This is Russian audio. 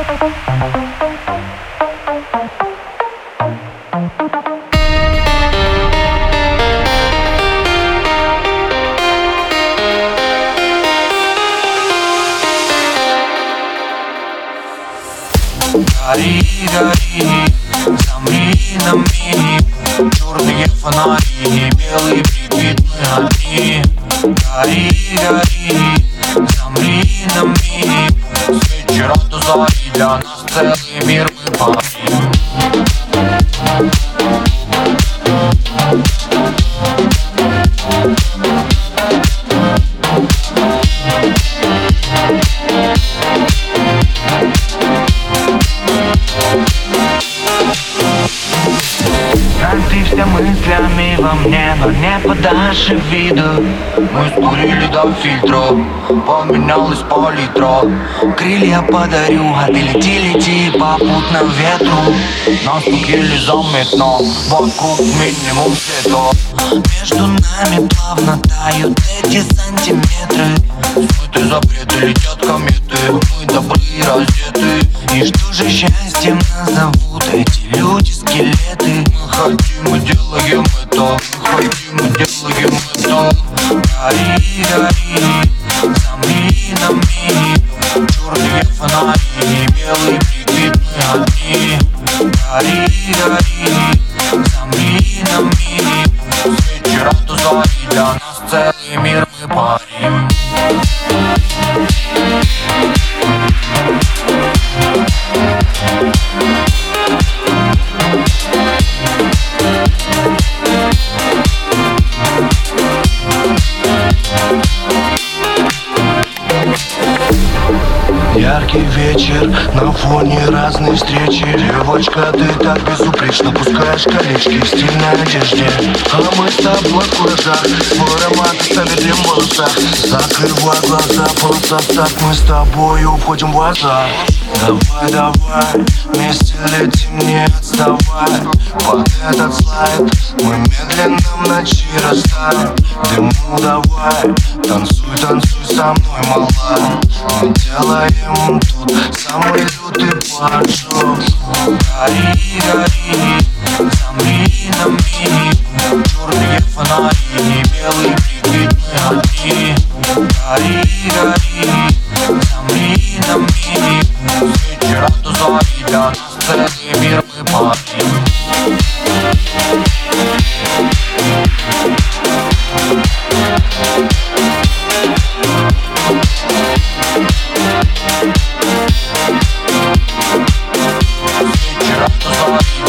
Гори, гори, замри на миг Черные фонари, белые прикидные огни Гори, гори, замри на целый мир Все мыслями во мне, но не подашь виду. Мы скурили до фильтра, поменялась палитра Крылья подарю, а ты лети, лети попутно ветру. Нас еле заметно, вокруг минимум света. Между нами плавно тают эти сантиметры. Смыты запреты, летят кометы Мы добры делаем это и делаем это Гори, гори, замри на миг Черные фонари, белые прикидные огни. Гори, гори, замри на Яркий вечер, на фоне разные встречи. Девочка, ты так безупречно пускаешь колечки в стильной одежде. А мы с тобой в куражах, свой аромат оставили в волосах Закрывай глаза, просто так мы с тобою входим в азарт Давай, давай, вместе летим, не отставай. Под этот слайд мы медленно в ночи растаем. Дыму давай, танцуй, танцуй со мной, мала Мы делаем тут самый лютый поджог Гори, гори, замри на миг Черные фонари, белые Bye.